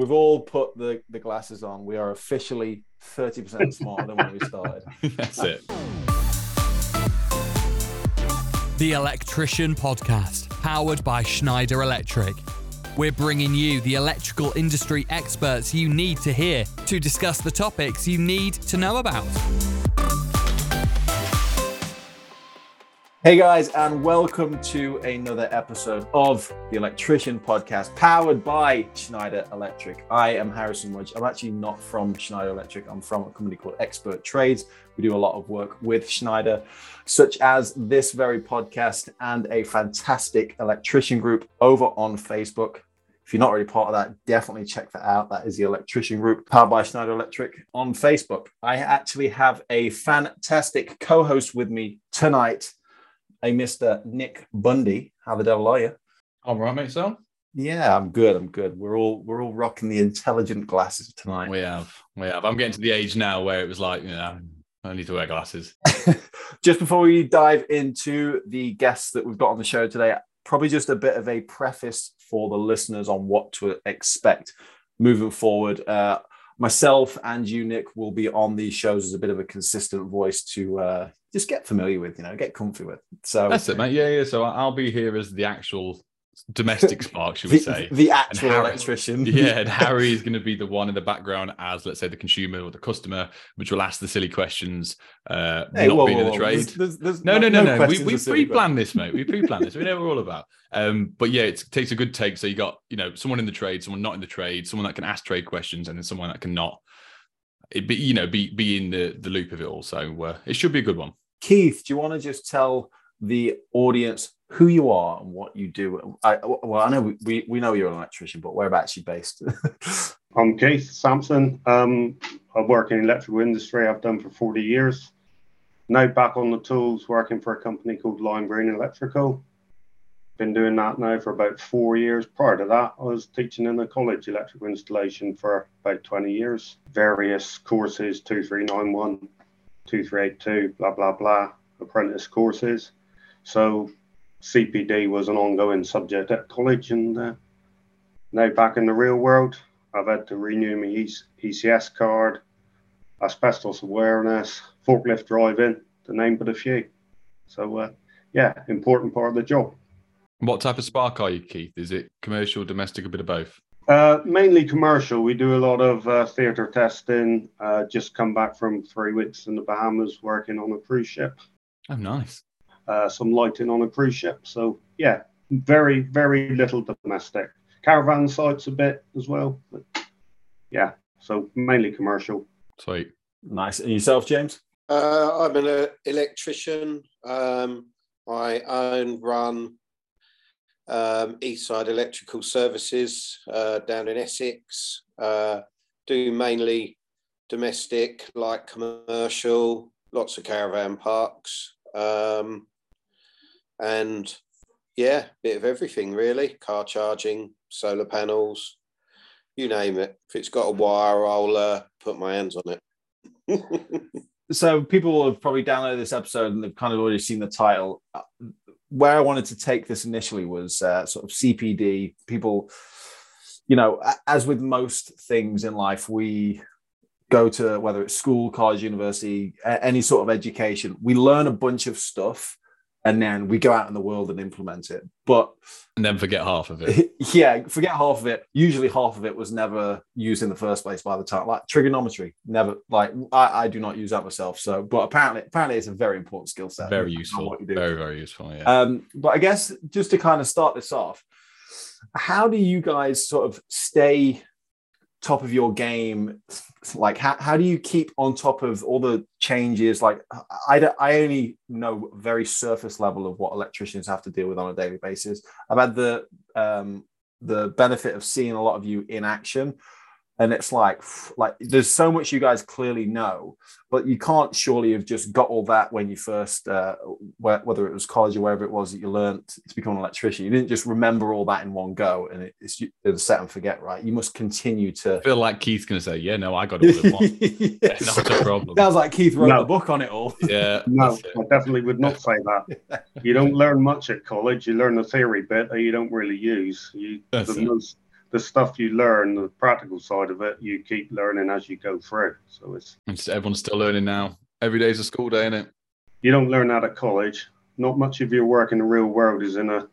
we've all put the, the glasses on. We are officially 30% smarter than when we started. That's it. The Electrician Podcast, powered by Schneider Electric. We're bringing you the electrical industry experts you need to hear to discuss the topics you need to know about. Hey guys, and welcome to another episode of the Electrician Podcast, powered by Schneider Electric. I am Harrison Mudge. I'm actually not from Schneider Electric. I'm from a company called Expert Trades. We do a lot of work with Schneider, such as this very podcast and a fantastic electrician group over on Facebook. If you're not already part of that, definitely check that out. That is the electrician group powered by Schneider Electric on Facebook. I actually have a fantastic co host with me tonight a Mr. Nick Bundy. How the devil are you? I'm right, mate. So yeah, I'm good. I'm good. We're all we're all rocking the intelligent glasses tonight. we have, we have. I'm getting to the age now where it was like, you know, I need to wear glasses. just before we dive into the guests that we've got on the show today, probably just a bit of a preface for the listeners on what to expect moving forward. Uh, myself and you, Nick, will be on these shows as a bit of a consistent voice to uh, just get familiar with, you know, get comfy with. So that's it, mate. Yeah, yeah. So I'll be here as the actual domestic spark, should we the, say? The actual Harry, electrician. yeah, and Harry is going to be the one in the background as, let's say, the consumer or the customer, which will ask the silly questions, uh, Hey, not whoa, being whoa, in the trade. There's- there's- there's No, no, no, no. We, we pre-planned this, mate. We pre-planned this. We know what we're all about. Um, but yeah, it takes a good take. So you got, you know, someone in the trade, someone not in the trade, someone that can ask trade questions, and then someone that cannot. It be, you know, be be in the the loop of it all. So uh, it should be a good one. Keith, do you want to just tell the audience who you are and what you do? I, well, I know we- we, know you're an electrician, but whereabouts are you based? I'm Keith Sampson. Um, I work in the electrical industry. I've done for 40 years. Now back on the tools, working for a company called Lime Green Electrical. Been doing that now for about four years. Prior to that, I was teaching in a college electrical installation for about 20 years. Various courses, 2391, 2382, blah, blah, blah, apprentice courses. So CPD was an ongoing subject at college and uh, now back in the real world. I've had to renew my ECS card, asbestos awareness, forklift driving, to name but a few. So, uh, yeah, important part of the job. What type of spark are you, Keith? Is it commercial, domestic, a bit of both? Uh, mainly commercial. We do a lot of uh, theatre testing. Uh, just come back from three weeks in the Bahamas working on a cruise ship. Oh, nice. Uh, some lighting on a cruise ship. So, yeah, very, very little domestic. Caravan sites a bit as well. But yeah, so mainly commercial. Sweet. nice. And yourself, James? Uh, I'm an uh, electrician. Um, I own, run um, Eastside Electrical Services uh, down in Essex. Uh, do mainly domestic, like commercial, lots of caravan parks, um, and yeah, bit of everything really. Car charging, solar panels, you name it. If it's got a wire, I'll uh, put my hands on it. so people have probably downloaded this episode and they've kind of already seen the title. Where I wanted to take this initially was uh, sort of CPD. People, you know, as with most things in life, we go to whether it's school, college, university, any sort of education. We learn a bunch of stuff and then we go out in the world and implement it. But And then forget half of it. yeah, forget half of it. Usually, half of it was never used in the first place by the time. Like trigonometry, never. Like I, I do not use that myself. So, but apparently, apparently, it's a very important skill set. Very useful. what you do. Very, very useful. Yeah. Um, but I guess just to kind of start this off, how do you guys sort of stay top of your game? Like, how, how do you keep on top of all the changes? Like, I, I only know very surface level of what electricians have to deal with on a daily basis. I've had the um, the benefit of seeing a lot of you in action, and it's like like there's so much you guys clearly know but you can't surely have just got all that when you first uh, wh- whether it was college or wherever it was that you learned to become an electrician you didn't just remember all that in one go and it, it's, it's set and forget right you must continue to I feel like Keith's going to say, yeah, no, I got it all in one. Yeah, not a problem. sounds like keith wrote No. the book on it all Yeah. No. I definitely would not say that. You don't learn much at college. You learn the theory bit that you don't really use. You, That's the it. most the stuff you learn, the practical side of it, you keep learning as you go through. So it's And everyone's still learning now. Every day's a school day, isn't it? you don't learn that at college. Not much of your work in the real world is in a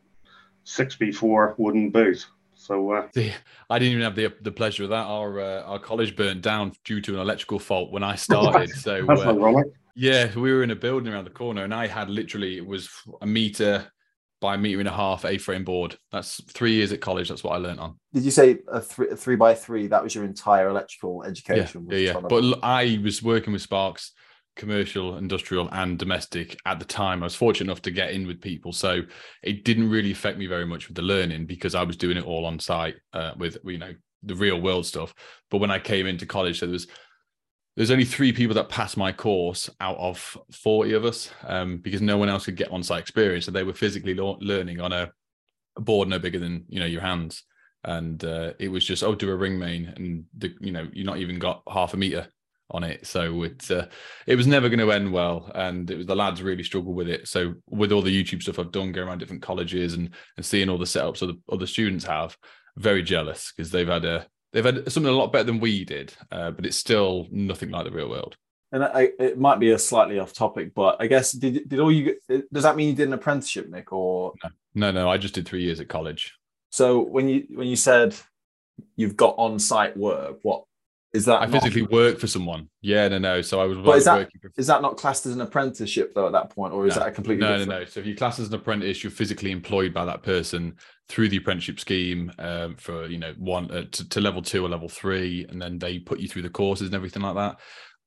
six by four wooden booth. So uh, The, I didn't even have the the pleasure of that. Our uh, our college burnt down due to an electrical fault when I started. So uh, yeah, we were in a building around the corner, and I had literally it was a meter by a meter and a half A-frame board. That's three years at college. That's what I learned on. Did you say a three, three by three? That was your entire electrical Yeah, education. yeah, yeah. But l- I was working with Sparks, commercial, industrial, and domestic at the time. I was fortunate enough to get in with people, so it didn't really affect me very much with the learning because I was doing it all on site uh, with you know the real world stuff. But when I came into college, so there was there's only three people that passed my course out of 40 of us um, because no one else could get on-site experience. So they were physically lo- learning on a, a board no bigger than you know your hands. And uh, it was just oh do a ring main and the, you know you're not even got half a meter on it. So it uh, it was never going to end well. And it was the lads really struggled with it. So with all the youtube stuff i've done going around different colleges and and seeing all the setups other, other students have very jealous because they've had a they've had something a lot better than we did uh, but it's still nothing like the real world And I, it might be a slightly off topic, but I guess did did all you does that mean you did an apprenticeship, Nick? Or no no i just did three years at college so when you when you said you've got on site work, what is that? i not- physically work for someone yeah no no so i was But is that- working for is that not classed as an apprenticeship though at that point, or is No. that a completely no, different? no, no. So if you class as an apprentice, you're physically employed by that person through the apprenticeship scheme um, for you know one uh, to, to level two or level three, and then they put you through the courses and everything like that.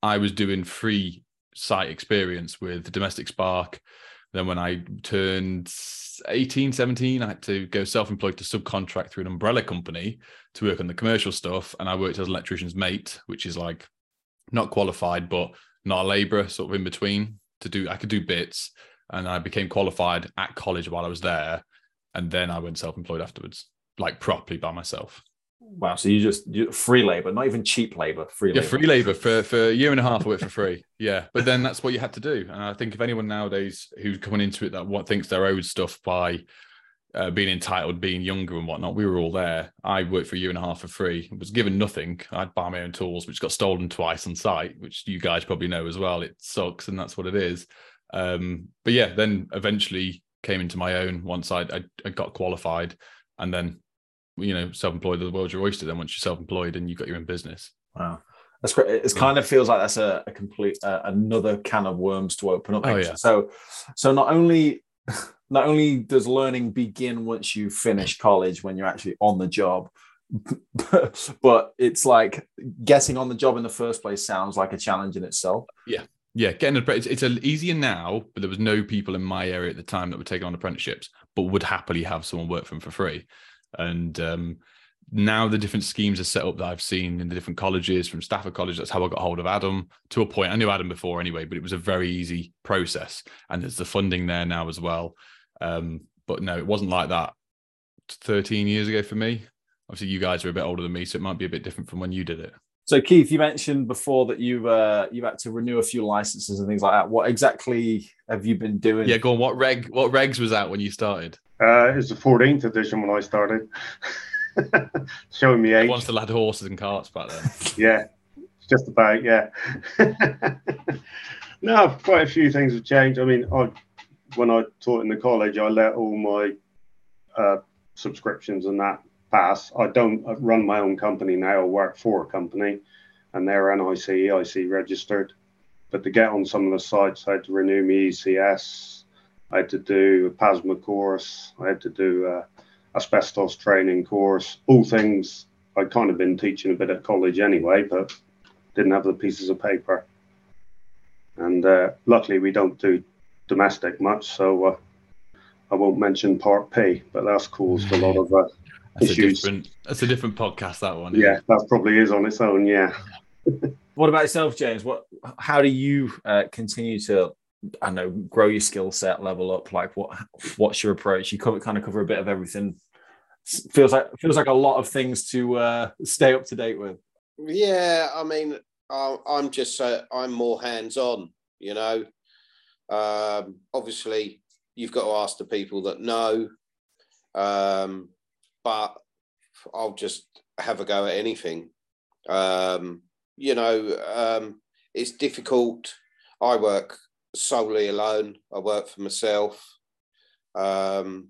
I was doing free site experience with Domestic Spark. Then when I turned 18, 17, I had to go self-employed to subcontract through an umbrella company to work on the commercial stuff. And I worked as an electrician's mate, which is like not qualified, but not a labourer, sort of in between to do I could do bits and I became qualified at college while I was there. And then I went self-employed afterwards, like properly by myself. Wow, so you just you, free labor, not even cheap labor, free Yeah, labor. free labor for, for a year and a half I worked for free. Yeah. But then that's what you had to do. And I think if anyone nowadays who's coming into it that what thinks they're owed stuff by uh, being entitled, being younger and whatnot, we were all there. I worked for a year and a half for free, was given nothing. I'd buy my own tools, which got stolen twice on site, which you guys probably know as well. It sucks and that's what it is. Um, but yeah, then eventually came into my own once I, I, I got qualified and then, you know, self-employed, the world's your oyster then once you're self-employed and you've got your own business. Wow. That's great. It kind of feels like that's a, a complete uh, another can of worms to open up. Oh, yeah. So, so not only not only does learning begin once you finish college, when you're actually on the job, but it's like getting on the job in the first place sounds like a challenge in itself. Yeah, Yeah. getting an apprentice. It's, it's a, easier now, but there was no people in my area at the time that were taking on apprenticeships, but would happily have someone work for them for free. And um, now the different schemes are set up that I've seen in the different colleges, from Stafford College. That's how I got hold of Adam. To a point, I knew Adam before anyway, but it was a very easy process, and there's the funding there now as well. Um, but no, it wasn't like that 13 years ago for me. Obviously, you guys are a bit older than me, so it might be a bit different from when you did it. So, Keith, you mentioned before that you've uh, you've had to renew a few licenses and things like that. What exactly have you been doing? Yeah, go on. What reg? What regs was out when you started? Uh, it's the 14th edition when I started. Showing me age. Everyone still had horses and carts back then. Yeah, just about, yeah. no, quite a few things have changed. I mean, I, when I taught in the college, I let all my uh, subscriptions and that pass. I don't run my own company now. I work for a company and they're NIC, EIC registered. But to get on some of the sites, I had to renew my ECS. I had to do a PASMA course. I had to do a asbestos training course. All things I'd kind of been teaching a bit at college anyway, but didn't have the pieces of paper. And uh, luckily, we don't do domestic much, so uh, I won't mention Part P, but that's caused a lot of. Uh, That's a Issues. different. That's a different podcast. That one. yeah, that probably is on its own. Yeah. What about yourself, James? What? How do you uh, continue to, I know, grow your skill set, level up? Like, what? What's your approach? You cover, kind of cover a bit of everything. Feels like feels like a lot of things to uh, stay up to date with. Yeah, I mean, I'm just uh, I'm more hands on. You know, um, obviously you've got to ask the people that know, um, but I'll just have a go at anything. Um, you know, um, it's difficult. I work solely alone. I work for myself. Um,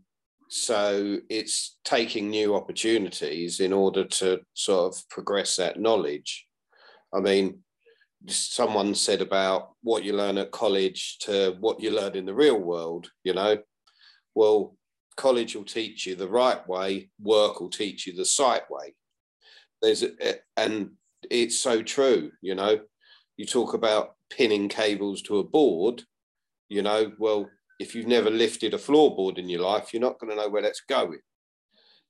so it's taking new opportunities in order to sort of progress that knowledge. I mean, someone said about what you learn at college to what you learn in the real world, you know. Well, college will teach you the right way, work will teach you the site way. There's and it's so true, you know. You talk about pinning cables to a board, you know, well, if you've never lifted a floorboard in your life, you're not going to know where that's going.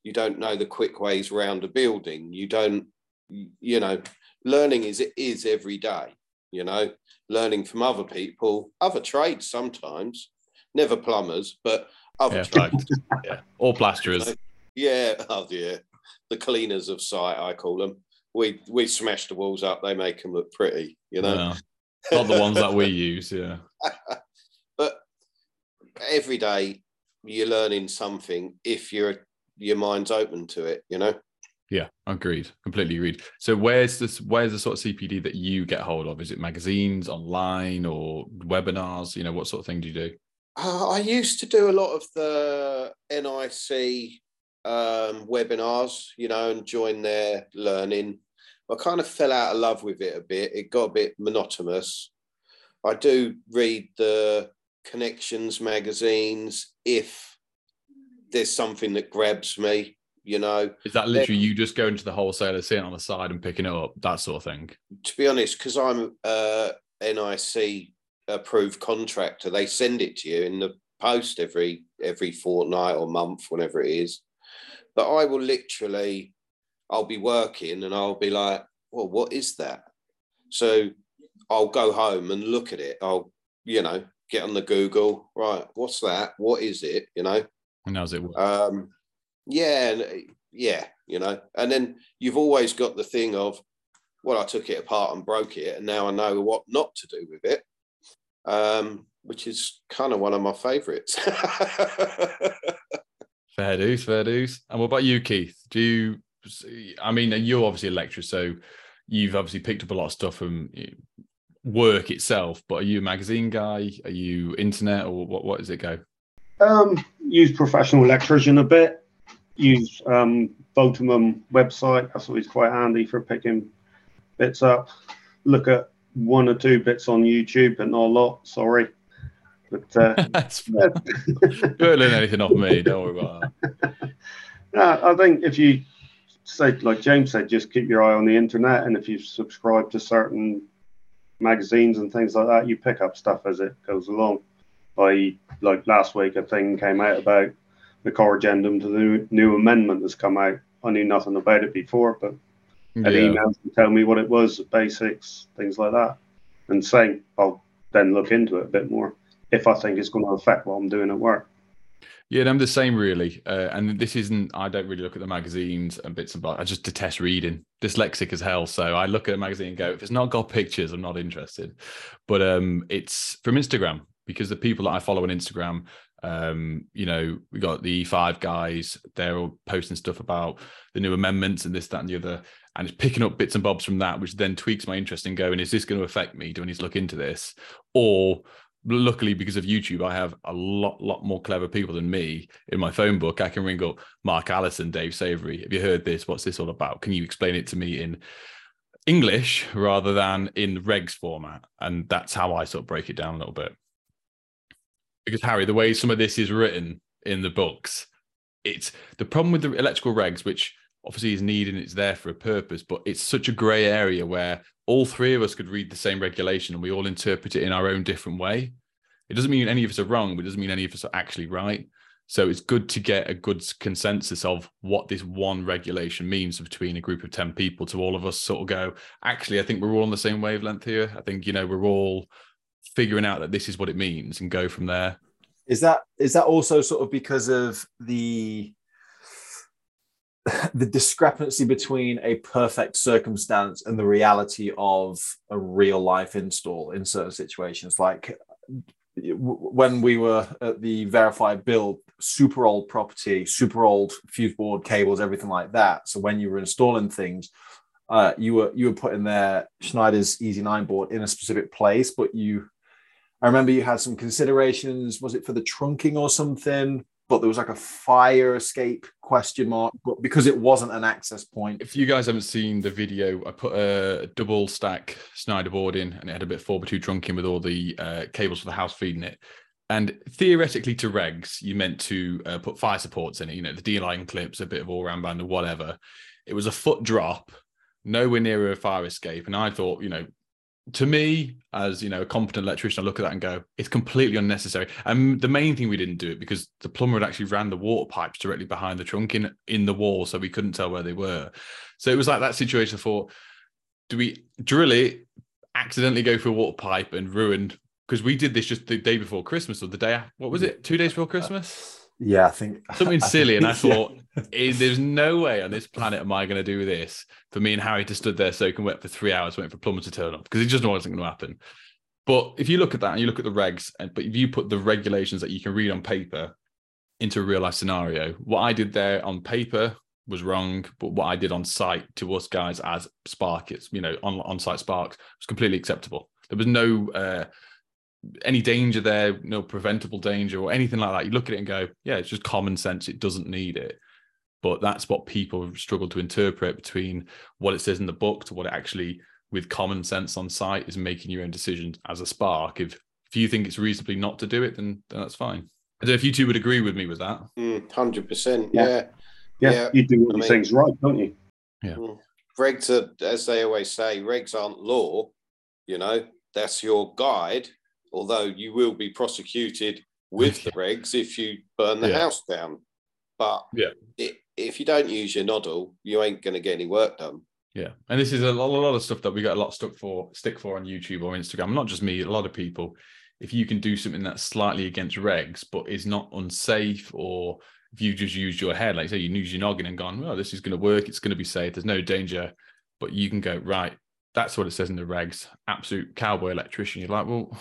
You don't know the quick ways around a building. You don't, you know, learning is it is every day, you know, learning from other people, other trades sometimes, never plumbers, but other Yeah, trades. fact. yeah. Or plasterers. Yeah, oh yeah, the cleaners of sight, I call them. We we smash the walls up; they make them look pretty, you know. Yeah. Not the ones that we use, yeah. but every day you're learning something if your your mind's open to it, you know. Yeah, agreed. Completely agreed. So where's this where's the sort of CPD that you get hold of? Is it magazines, online or webinars? You know, what sort of thing do you do? Uh, I used to do a lot of the NIC um, webinars, you know, and join their learning. I kind of fell out of love with it a bit. It got a bit monotonous. I do read the connections magazines if there's something that grabs me, you know. Is that literally you just going to the wholesaler, sitting on the side and picking it up, that sort of thing? To be honest, because I'm a NIC approved contractor, they send it to you in the post every every fortnight or month, whenever it is. But I will literally, I'll be working and I'll be like, well, what is that? So I'll go home and look at it. I'll, you know, get on the Google, right? What's that? What is it? You know? And how's it work? Um, yeah, and, yeah, you know. And then you've always got the thing of, well, I took it apart and broke it, and now I know what not to do with it, um, which is kind of one of my favourites. Fair dues, fair dues. And what about you, Keith? Do you? I mean, you're obviously a lecturer, so you've obviously picked up a lot of stuff from eh, work itself. But are you a magazine guy? Are you internet, or what? What does it go? Um, use professional electrician a bit. Use um, Voltimum website. That's always quite handy for picking bits up. Look at one or two bits on YouTube, but not a lot. Sorry, but uh, That's fair. Don't learn anything off me. Don't worry about that. yeah, I think if you say, like James said, just keep your eye on the internet, and if you subscribe to certain magazines and things like that, you pick up stuff as it goes along. By like last week, a thing came out about the corrigendum to the new, new amendment that's come out. I knew nothing about it before, but had Yeah. emails to tell me what it was, the basics, things like that. And saying I'll then look into it a bit more if I think it's going to affect what I'm doing at work. Yeah, I'm the same really. Uh, and this isn't. I don't really look at the magazines and bits and bobs. I just detest reading. Dyslexic as hell. So I look at a magazine and go, if it's not got pictures, I'm not interested. But um, it's from Instagram because the people that I follow on Instagram, um, you know, we got the E5 guys. They're all posting stuff about the new amendments and this, that, and the other, and it's picking up bits and bobs from that, which then tweaks my interest in going, is this going to affect me? Do I need to look into this? Or luckily because of YouTube, I have a lot, lot more clever people than me in my phone book. I can ring up Mark Allison, Dave Savory. Have you heard this? What's this all about? Can you explain it to me in English rather than in regs format? And that's how I sort of break it down a little bit. Because Harry, the way some of this is written in the books, it's the problem with the electrical regs, which obviously is needed and it's there for a purpose, but it's such a grey area where all three of us could read the same regulation and we all interpret it in our own different way. It doesn't mean any of us are wrong, but it doesn't mean any of us are actually right. So it's good to get a good consensus of what this one regulation means between a group of 10 people to all of us sort of go, actually, I think we're all on the same wavelength here. I think, you know, we're all figuring out that this is what it means and go from there. Is that is that also sort of because of the the discrepancy between a perfect circumstance and the reality of a real life install in certain situations like when we were at the verified build super old property, super old fuse board cables, everything like that. So when you were installing things, uh, you were you were putting their Schneider's Easy9 board in a specific place, but you, I remember you had some considerations. Was it for the trunking or something? But there was like a fire escape question mark, but because it wasn't an access point. If you guys haven't seen the video, I put a double stack Schneider board in, and it had a bit four by two trunking with all the uh, cables for the house feeding it. And theoretically, to regs, you meant to uh, put fire supports in it. You know, the D line clips, a bit of all round band or whatever. It was a foot drop nowhere near a fire escape. And I thought, you know, to me, as you know, a competent electrician, I look at that and go, it's completely unnecessary. And the main thing we didn't do it because the plumber had actually ran the water pipes directly behind the trunk in in the wall, so we couldn't tell where they were. So it was like that situation. I thought, do we drill it, accidentally go through a water pipe and ruin? Because we did this just the day before Christmas or the day. What was it? Two days before uh, Christmas. Yeah, I think something silly. And I thought, yeah. there's no way on this planet am I going to do this for me and Harry to stood there soaking wet for three hours waiting for plumber to turn up because it just wasn't going to happen. But if you look at that and you look at the regs, and but if you put the regulations that you can read on paper into a real life scenario, what I did there on paper was wrong, but what I did on site to us guys as Spark, it's you know on on site Sparks was completely acceptable. There was no uh, any danger there, no preventable danger or anything like that. You look at it and go, yeah, it's just common sense. It doesn't need it. But that's what people struggle to interpret between what it says in the book to what it actually, with common sense on site, is making your own decisions as a spark. If if you think it's reasonably not to do it, then, then that's fine. I don't know if you two would agree with me with that. Mm, hundred mm, percent. Yeah. yeah. yeah, You do all these things right, don't you? Yeah. Mm. Regs are, as they always say, regs aren't law. You know, that's your guide although you will be prosecuted with the regs if you burn the yeah. house down. But yeah, it, if you don't use your noddle, you ain't going to get any work done. Yeah, and this is a lot, a lot of stuff that we get a lot stuck for, stick for on YouTube or Instagram. Not just me, a lot of people. If you can do something that's slightly against regs but is not unsafe, or if you just use your head, like say you use your noggin and gone, well, this is going to work, it's going to be safe, there's no danger, but you can go right. That's what it says in the regs. Absolute cowboy electrician. You're like, well,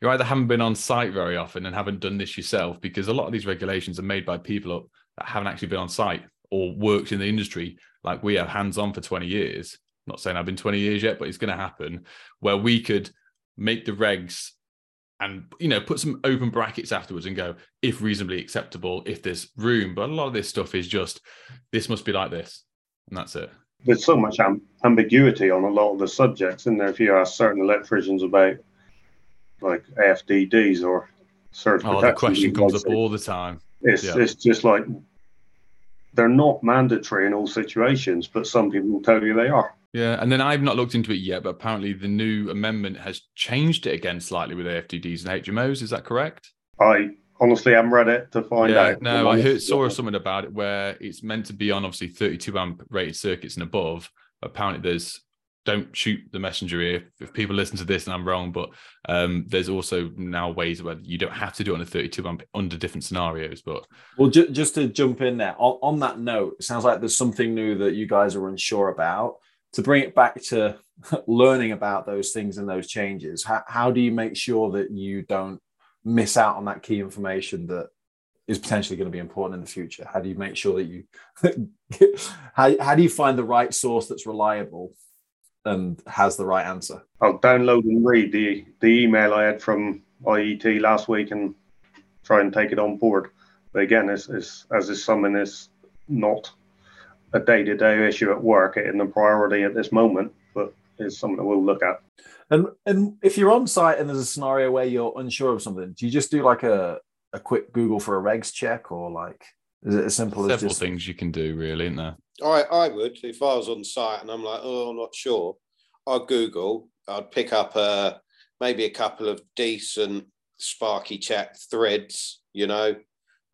you either haven't been on site very often and haven't done this yourself because a lot of these regulations are made by people that haven't actually been on site or worked in the industry like we have hands on for 20 years. Not saying I've been 20 years yet, but it's going to happen where we could make the regs and you know put some open brackets afterwards and go if reasonably acceptable if there's room but a lot of this stuff is just this must be like this and that's it there's so much am- ambiguity on a lot of the subjects in there if you ask certain electricians about like FDDs or surge oh, the question comes up all the time. It's yeah. it's just like they're not mandatory in all situations, but some people will tell you they are. Yeah, and then I've not looked into it yet, but apparently the new amendment has changed it again slightly with AFDDs and HMOs. Is that correct? I honestly haven't read it to find yeah, out. No, I heard saw something about it where it's meant to be on obviously 32 amp rated circuits and above. Apparently, there's don't shoot the messenger here if people listen to this and I'm wrong, but um, there's also now ways where you don't have to do it on a 32 amp under different scenarios. But well, ju- just to jump in there on, on, that note, it sounds like there's something new that you guys are unsure about. To bring it back to learning about those things and those changes, how, how do you make sure that you don't miss out on that key information that is potentially going to be important in the future? How do you make sure that you how, how do you find the right source that's reliable and has the right answer. I'll download and read the, the email I had from IET last week and try and take it on board. But again, it's, it's, as is something that's not a day to day issue at work and a priority at this moment, but it's something that we'll look at. And and if you're on site and there's a scenario where you're unsure of something, do you just do like a, a quick Google for a regs check or like is it as simple Several as just... things you can do, really, isn't there? I, I would if I was on site and I'm like, oh, I'm not sure. I'd Google. I'd pick up uh, maybe a couple of decent Sparky Chat threads, you know,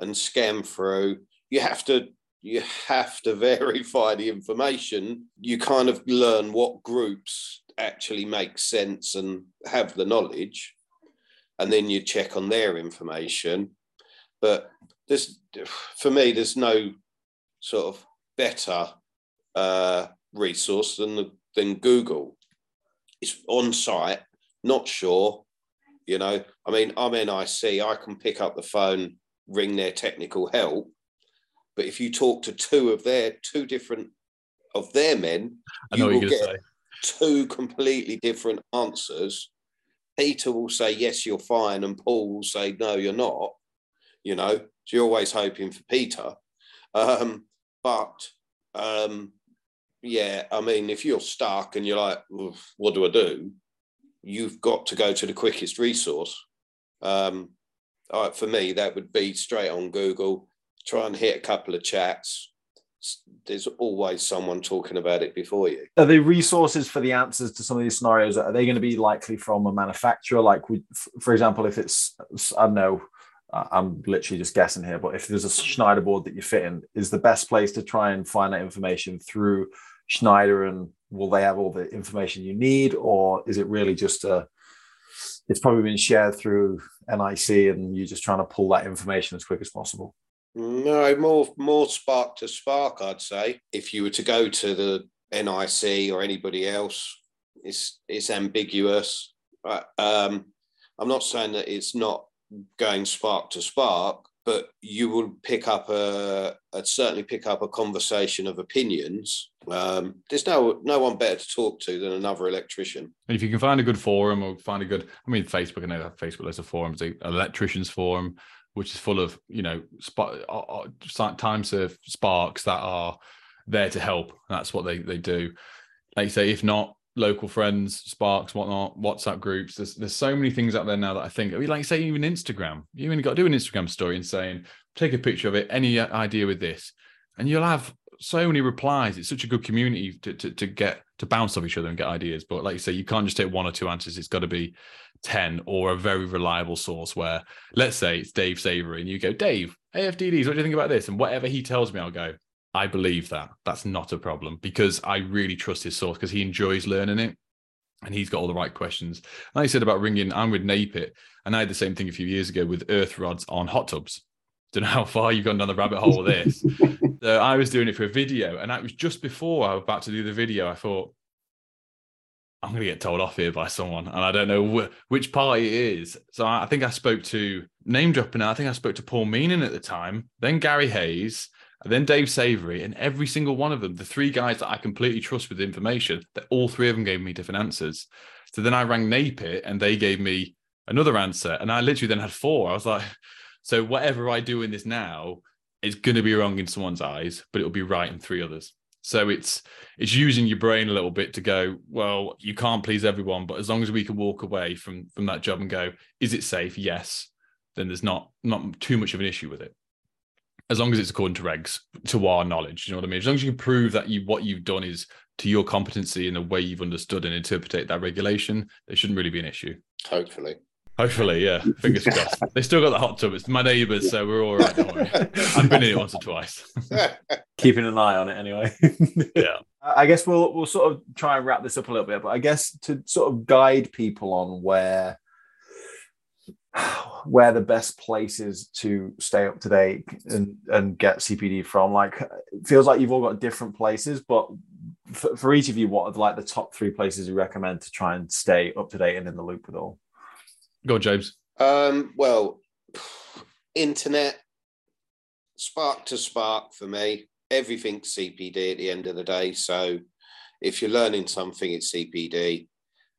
and scan through. You have to you have to verify the information. You kind of learn what groups actually make sense and have the knowledge, and then you check on their information. But there's for me, there's no sort of better uh, resource than the, than Google. It's on site, not sure. You know, I mean, I'm NIC. I can pick up the phone ring their technical help. But if you talk to two of their two different of their men, you will you're going to get say. two completely different answers. Peter will say, Yes, you're fine. And Paul will say, No, you're not. You know, so you're always hoping for Peter. Um, but um, yeah, I mean, if you're stuck and you're like, What do I do? You've got to go to the quickest resource. Um, for me, that would be straight on Google, try and hit a couple of chats. There's always someone talking about it before you. Are the resources for the answers to some of these scenarios are they going to be likely from a manufacturer? Like, we, for example, if it's I don't know, I'm literally just guessing here, but if there's a Schneider board that you fit in, is the best place to try and find that information through Schneider, and will they have all the information you need, or is it really just a it's probably been shared through NIC, and you're just trying to pull that information as quick as possible. No, more more spark to spark, I'd say. If you were to go to the NIC or anybody else, it's it's ambiguous. Uh, Um, I'm not saying that it's not going spark to spark, but you will pick up a, a certainly pick up a conversation of opinions. Um, there's no no one better to talk to than another electrician. And if you can find a good forum or find a good, I mean, Facebook, that Facebook, there's a forums, the electricians forum, which is full of, you know, uh, uh, time serve sparks that are there to help. That's what they, they do. Like you say, if not local friends, sparks, whatnot, WhatsApp groups, there's, there's so many things out there now that I think, like say, even Instagram, you even got to do an Instagram story and saying, take a picture of it, any uh, idea with this, and you'll have so many replies. It's such a good community to, to, to get to bounce off each other and get ideas. But like you say, you can't just take one or two answers. It's got to be 10 or a very reliable source where, let's say it's Dave Savory and you go, Dave, AFDDs, what do you think about this? And whatever he tells me, I'll go, I believe that. That's not a problem because I really trust his source because he enjoys learning it and he's got all the right questions. Like I said about ringing, I'm with Napit and I had the same thing a few years ago with earth rods on hot tubs. Don't know how far you've gone down the rabbit hole with this. so I was doing it for a video, and that was just before I was about to do the video. I thought, I'm going to get told off here by someone, and I don't know wh- which party it is. So I I think I spoke to name dropping. I think I spoke to Paul Meenan at the time, then Gary Hayes, and then Dave Savory, and every single one of them, the three guys that I completely trust with information, that all three of them gave me different answers. So then I rang Napit, and they gave me another answer, and I literally then had four. I was like, so whatever I do in this now is going to be wrong in someone's eyes, but it'll be right in three others. So it's it's using your brain a little bit to go, well, you can't please everyone, but as long as we can walk away from from that job and go, is it safe? Yes. Then there's not not too much of an issue with it. As long as it's according to regs, to our knowledge, you know what I mean. As long as you can prove that you what you've done is to your competency in the way you've understood and interpreted that regulation, there shouldn't really be an issue. Hopefully. Hopefully, yeah. Fingers crossed. They still got the hot tub. It's my neighbours, so we're all right. Don't worry. I've been in it once or twice. Keeping an eye on it anyway. Yeah. I guess we'll we'll sort of try and wrap this up a little bit, but I guess to sort of guide people on where where the best places to stay up to date and, and get CPD from. Like it feels like you've all got different places, but for, for each of you, what are like the top three places you recommend to try and stay up to date and in the loop with all? Go on, James. Um, well, internet, spark to spark for me. Everything's CPD at the end of the day. So if you're learning something, it's CPD.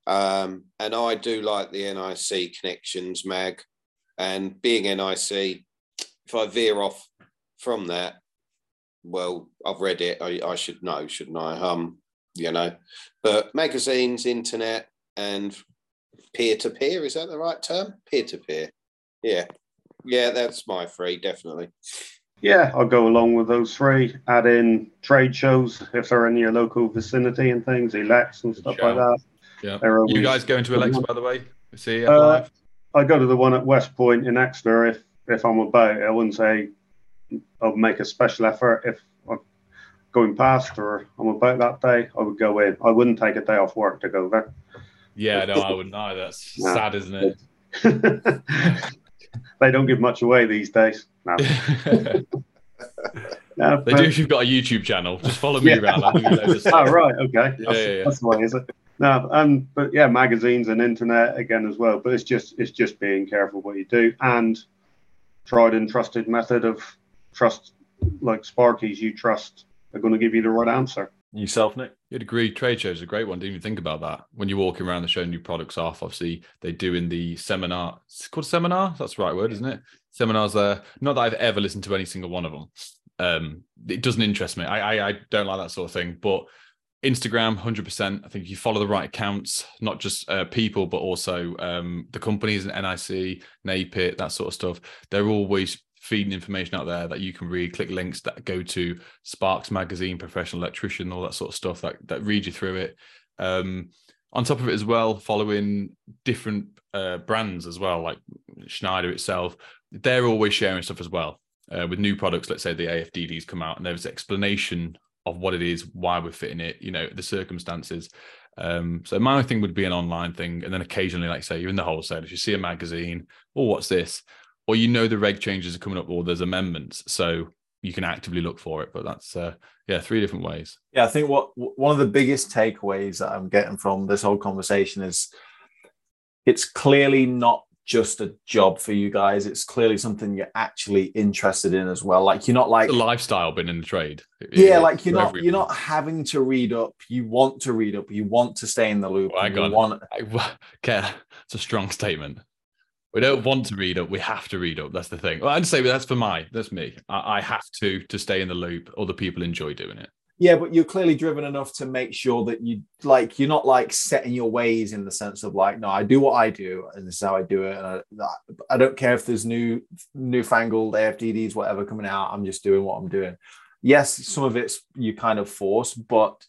Um, and I do like the NIC connections mag. And being NIC, if I veer off from that, well, I've read it. I, I should know, shouldn't I? Um, you know, but magazines, internet, and peer to peer is that the right term? Peer to peer. Yeah, yeah, that's my three definitely. Yeah, I'll go along with those three. Add in trade shows if they're in your local vicinity and things, Elex and stuff like that. Yeah. You guys going to Elex, by the way? See it Uh, live? I go to the one at Westpoint in Exeter if if I'm about. I wouldn't say I'll make a special effort if I'm going past or I'm about that day. I would go in. I wouldn't take a day off work to go there. Yeah, no, I wouldn't either. That's No. sad, isn't it? they don't give much away these days. No, they do if you've got a YouTube channel. Just follow me Yeah. around. I'll give you loads of Oh right, okay. Yeah, that's, yeah, yeah. that's the way, is it? No, um, but yeah, magazines and internet again as well. But it's just it's just being careful what you do and tried and trusted method of trust, like Sparkies, you trust are going to give you the right answer. Yourself, Nick? You'd agree. Trade shows are a great one. Didn't even think about that. When you're walking around the show and showing new products off, obviously they do in the seminar. It's called seminar. That's the right word, isn't it? Seminars there. Not that I've ever listened to any single one of them. Um, it doesn't interest me. I, I I don't like that sort of thing. But Instagram, hundred percent. I think if you follow the right accounts, not just uh, people, but also um, the companies and NIC, NAPIT, that sort of stuff. They're always feeding information out there that you can read. Click links that go to Sparks Magazine, Professional Electrician, all that sort of stuff that that read you through it. Um, on top of it as well, following different uh, brands as well, like Schneider itself, they're always sharing stuff as well uh, with new products. Let's say the AFDDs come out and there's explanation of what it is, why we're fitting it, you know, the circumstances. Um, so my thing would be an online thing, and then occasionally, like say, you're in the wholesale, if you see a magazine, oh, what's this? Or you know the reg changes are coming up, or there's amendments, so you can actively look for it. But that's uh, yeah, three different ways. Yeah, I think what one of the biggest takeaways that I'm getting from this whole conversation is it's clearly not just a job for you guys. It's clearly something you're actually interested in as well. Like you're not like the lifestyle been in the trade. Yeah, like you're not everyone. you're not having to read up. You want to read up. You want to stay in the loop. I got want... Okay, it's a strong statement. We don't want to read up. We have to read up. That's the thing. Well, I'd say that's for my. That's me. I, I have to to stay in the loop. Other people enjoy doing it. Yeah, but you're clearly driven enough to make sure that you like you're not like setting your ways in the sense of like, no, I do what I do, and this is how I do it. And I, I don't care if there's new newfangled AFDDs, whatever coming out. I'm just doing what I'm doing. Yes, some of it's you kind of force, but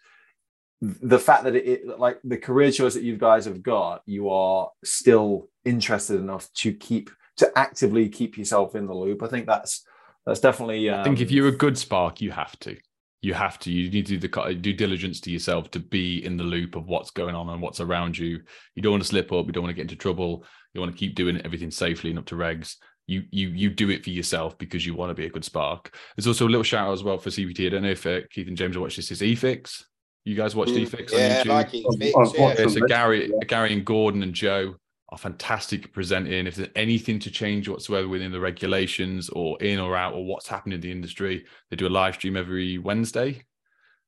the fact that it, like the career choice that you guys have got, you are still interested enough to keep to actively keep yourself in the loop. I think that's that's definitely. Um, I think if um, you're a good spark, you have to you have to you need to do the due diligence to yourself to be in the loop of what's going on and what's around you. You don't want to slip up you don't want to get into trouble you want to keep doing everything safely and up to regs. You you you do it for yourself because you want to be a good spark. There's also a little shout out as well for CPD i don't know if uh, keith and james have watched this. Is Efixx? You guys watched mm, Efixx yeah, on youtube like yeah. yeah so gary yeah. gary and gordon and joe are fantastic presenting. If there's anything to change whatsoever within the regulations or in or out or what's happening in the industry, they do a live stream every Wednesday,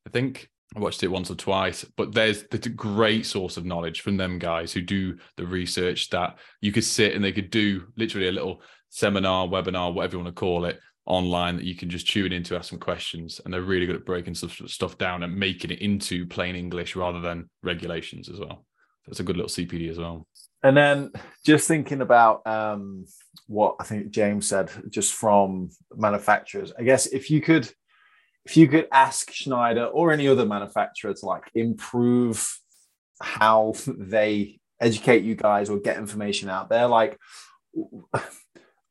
I think. I watched it once or twice, but there's the great source of knowledge from them guys who do the research that you could sit and they could do literally a little seminar, webinar, whatever you want to call it, online that you can just tune in to ask some questions, and they're really good at breaking stuff, stuff down and making it into plain English rather than regulations as well. That's a good little CPD as well. And then just thinking about um, what I think James said, just from manufacturers, I guess if you could, if you could ask Schneider or any other manufacturer to like improve how they educate you guys or get information out there, like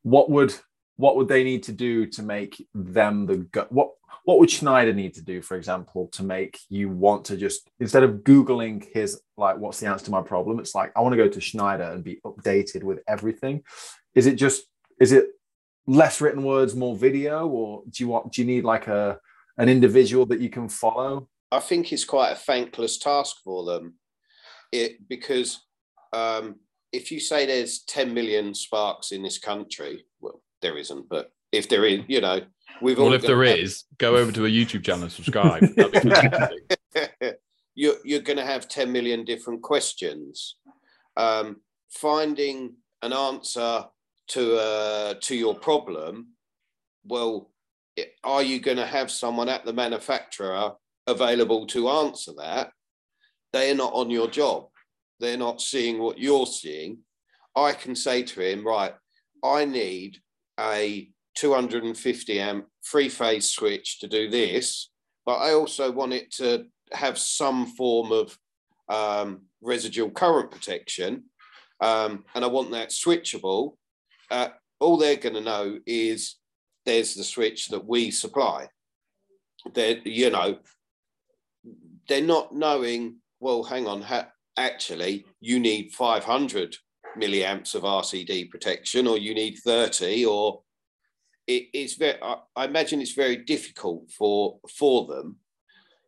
what would what would they need to do to make them the what what would Schneider need to do, for example, to make you want to just instead of googling his like what's the answer to my problem, it's like I want to go to Schneider and be updated with everything. Is it just is it less written words, more video, or do you want do you need like a an individual that you can follow? I think it's quite a thankless task for them, it because um, if you say there's 10 million sparks in this country, well, there isn't, but if there is, you know, We've well, if there is, go over to a YouTube channel and subscribe. you're you're going to have 10 million different questions. Um, finding an answer to uh, to your problem, well, are you going to have someone at the manufacturer available to answer that? They are not on your job. They're not seeing what you're seeing. I can say to him, right, I need a 250 amp three phase switch to do this, but I also want it to have some form of um, residual current protection. Um, and I want that switchable. Uh, all they're going to know is there's the switch that we supply. They're, you know, they're not knowing, well, hang on, ha- actually, you need 500 milliamps of RCD protection, or you need 30, or it, it's very I, I, imagine it's very difficult for for them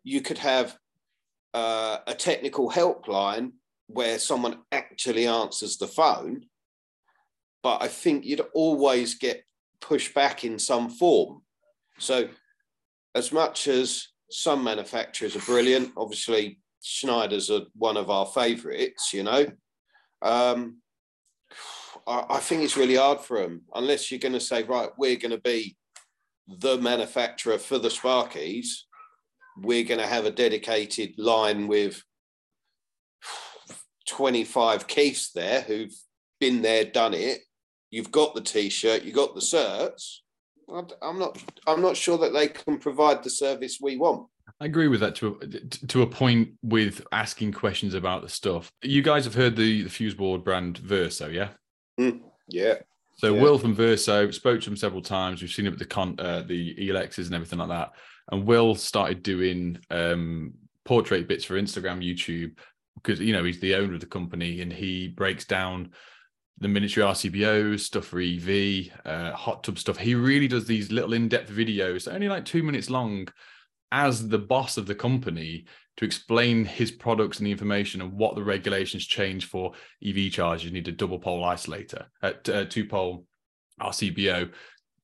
you could have uh, a technical helpline where someone actually answers the phone but i think you'd always get pushed back in some form. So, as much as some manufacturers are brilliant, obviously Schneider's are one of our favourites, you know. Um, I, think it's really hard for them unless you're going to say, right, we're going to be the manufacturer for the Sparkies. We're going to have a dedicated line with 25 Keiths there who've been there, done it. You've got the t-shirt, you've got the certs. I'm not. I'm not sure that they can provide the service we want. I agree with that to a, to a point with asking questions about the stuff. You guys have heard the the fuse board brand Verso, yeah? Mm, yeah. So Yeah. Will from Verso spoke to him several times. We've seen him at the con uh, the Elexes and everything like that. And Will started doing um, portrait bits for Instagram, YouTube, because you know he's the owner of the company and he breaks down the miniature RCBOs, stuff for EV, uh, hot tub stuff. He really does these little in-depth videos, only like two minutes long, as the boss of the company to explain his products and the information and what the regulations change for EV chargers. You need a double pole isolator, uh, t- uh, two pole RCBO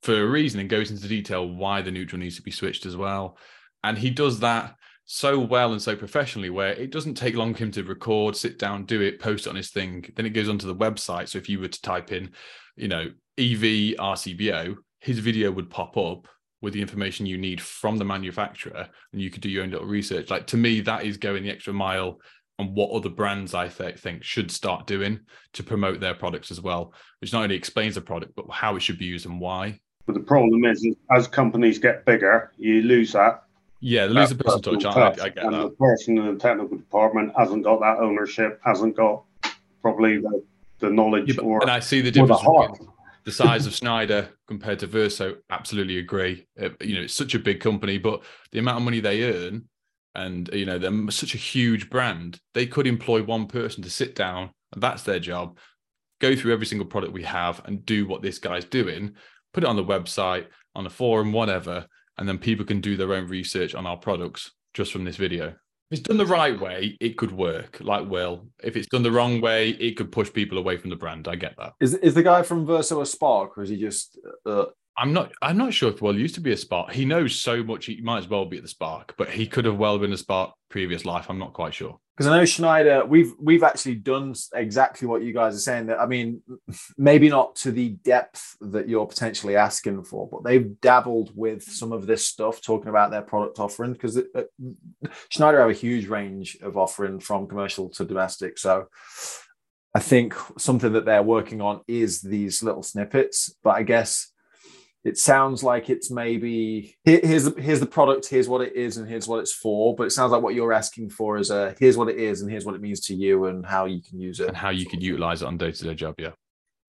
for a reason and goes into detail why the neutral needs to be switched as well. And he does that so well and so professionally where it doesn't take long for him to record, sit down, do it, post it on his thing. Then it goes onto the website. So if you were to type in, you know, EV RCBO, his video would pop up with the information you need from the manufacturer and you could do your own little research. Like to me, that is going the extra mile on what other brands I th- think should start doing to promote their products as well, which not only explains the product, but how it should be used and why. But the problem is, as companies get bigger, you lose that. Yeah, the lose the personal personal touch. I. I get and that. the person in the technical department hasn't got that ownership, hasn't got probably the, the knowledge Yeah, but- or, and I see the the difference between the size of Schneider compared to Verso. Absolutely agree. Uh, you know, it's such a big company, but the amount of money they earn, and you know, they're such a huge brand. They could employ one person to sit down, and that's their job. Go through every single product we have and do what this guy's doing. Put it on the website, on a forum, whatever, and then people can do their own research on our products just from this video. If it's done the right way, it could work, like Will. If it's done the wrong way, it could push people away from the brand. I get that. Is is the guy from Verso a Spark, or is he just? Uh, I'm not. I'm not sure if Will used to be a Spark. He knows so much. He might as well be at the Spark, but he could have well been a Spark previous life. I'm not quite sure. because I know Schneider, we've we've actually done exactly what you guys are saying. That I mean, maybe not to the depth that you're potentially asking for, but they've dabbled with some of this stuff, talking about their product offering because uh, Schneider have a huge range of offering from commercial to domestic. So I think something that they're working on is these little snippets. But I guess it sounds like it's maybe here- here's here's the product, here's what it is, and here's what it's for. But it sounds like what you're asking for is a here's what it is, and here's what it means to you, and how you can use it. And how you could utilize it on day to day job. Yeah,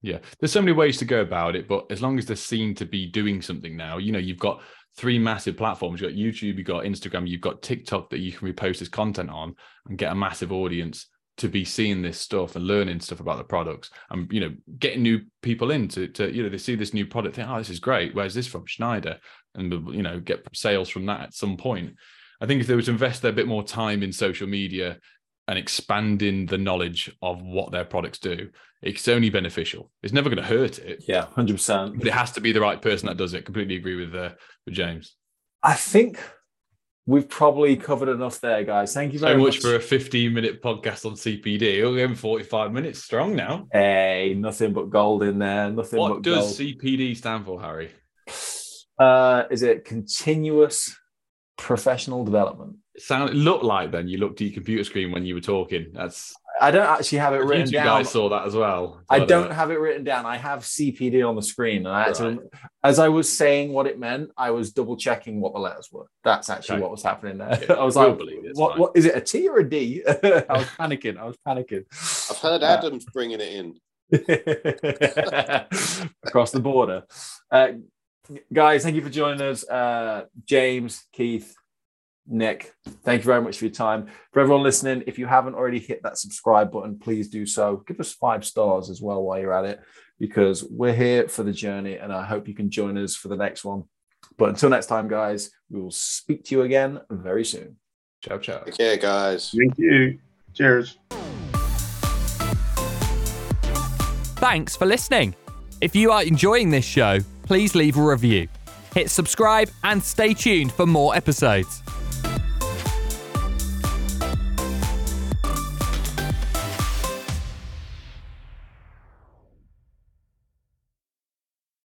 yeah. There's so many ways to go about it, but as long as they're seen to be doing something now, you know, you've got three massive platforms. You've got YouTube, you've got Instagram, you've got TikTok that you can repost this content on and get a massive audience to be seeing this stuff and learning stuff about the products and you know getting new people in to, to you know they see this new product think oh this is great. Where's this from? Schneider. And you know get sales from that at some point. I think if they were to invest a bit more time in social media and expanding the knowledge of what their products do it's only beneficial. It's never going to hurt it. Yeah, hundred percent. but it has to be the right person that does it. Completely agree with uh, with james. I think we've probably covered enough there, guys. Thank you so very much much for a 15 minute podcast on cpd we're going 45 minutes strong now Hey, nothing but gold in there. Nothing what does gold. cpd stand for harry uh, is it continuous professional development? It sound it looked like then you looked at your computer screen when you were talking. That's I don't actually have it written two down. guys saw that as well. I don't uh, have it written down. I have CPD on the screen, and I had Right. to, as I was saying what it meant, I was double checking what the letters were. That's actually Okay. what was happening there. Yeah, I was we'll like, believe it, it's "What? fine." What is it? A T or a D?" I was panicking. I was panicking. I've heard Uh, Adam's bringing it in. across the border. Uh, guys, thank you for joining us. Uh, James, Keith, Nick, thank you very much for your time. For everyone listening, if you haven't already hit that subscribe button, please do so. Give us five stars as well while you're at it, because we're here for the journey and I hope you can join us for the next one. But until next time, guys, we will speak to you again very soon. Ciao, ciao. Take care, guys. Thank you. Cheers. Thanks for listening. If you are enjoying this show, please leave a review. Hit subscribe and stay tuned for more episodes.